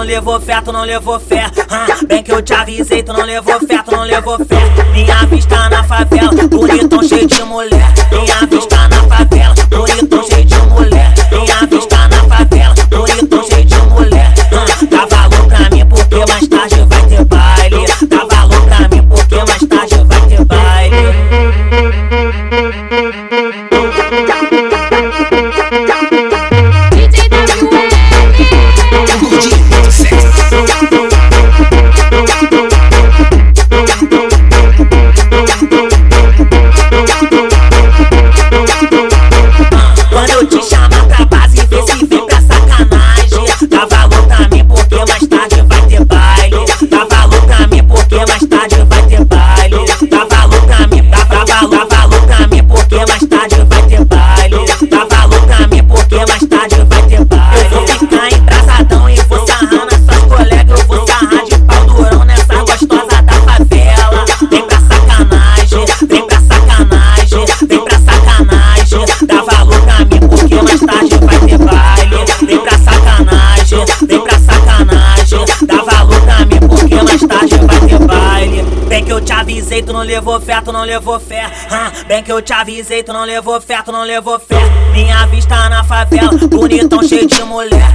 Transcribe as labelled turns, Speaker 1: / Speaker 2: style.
Speaker 1: não levou fé, tu não levou fé. Ah, bem que eu te avisei, tu não levou fé, tu não levou fé. Minha vista na favela, bonitão cheio de mulher. Minha vista na favela, bonitão cheio de mulher. Minha vista na favela, bonitão cheio de mulher. Ah, dá valor pra mim porque mais tarde vai ter baile. Dá valor pra mim porque mais tarde vai ter baile. Avisei, tu não levou fé, tu não levou fé. Ah, bem que eu te avisei, tu não levou fé, tu não levou fé. Minha vista na favela, bonitão cheio de mulher.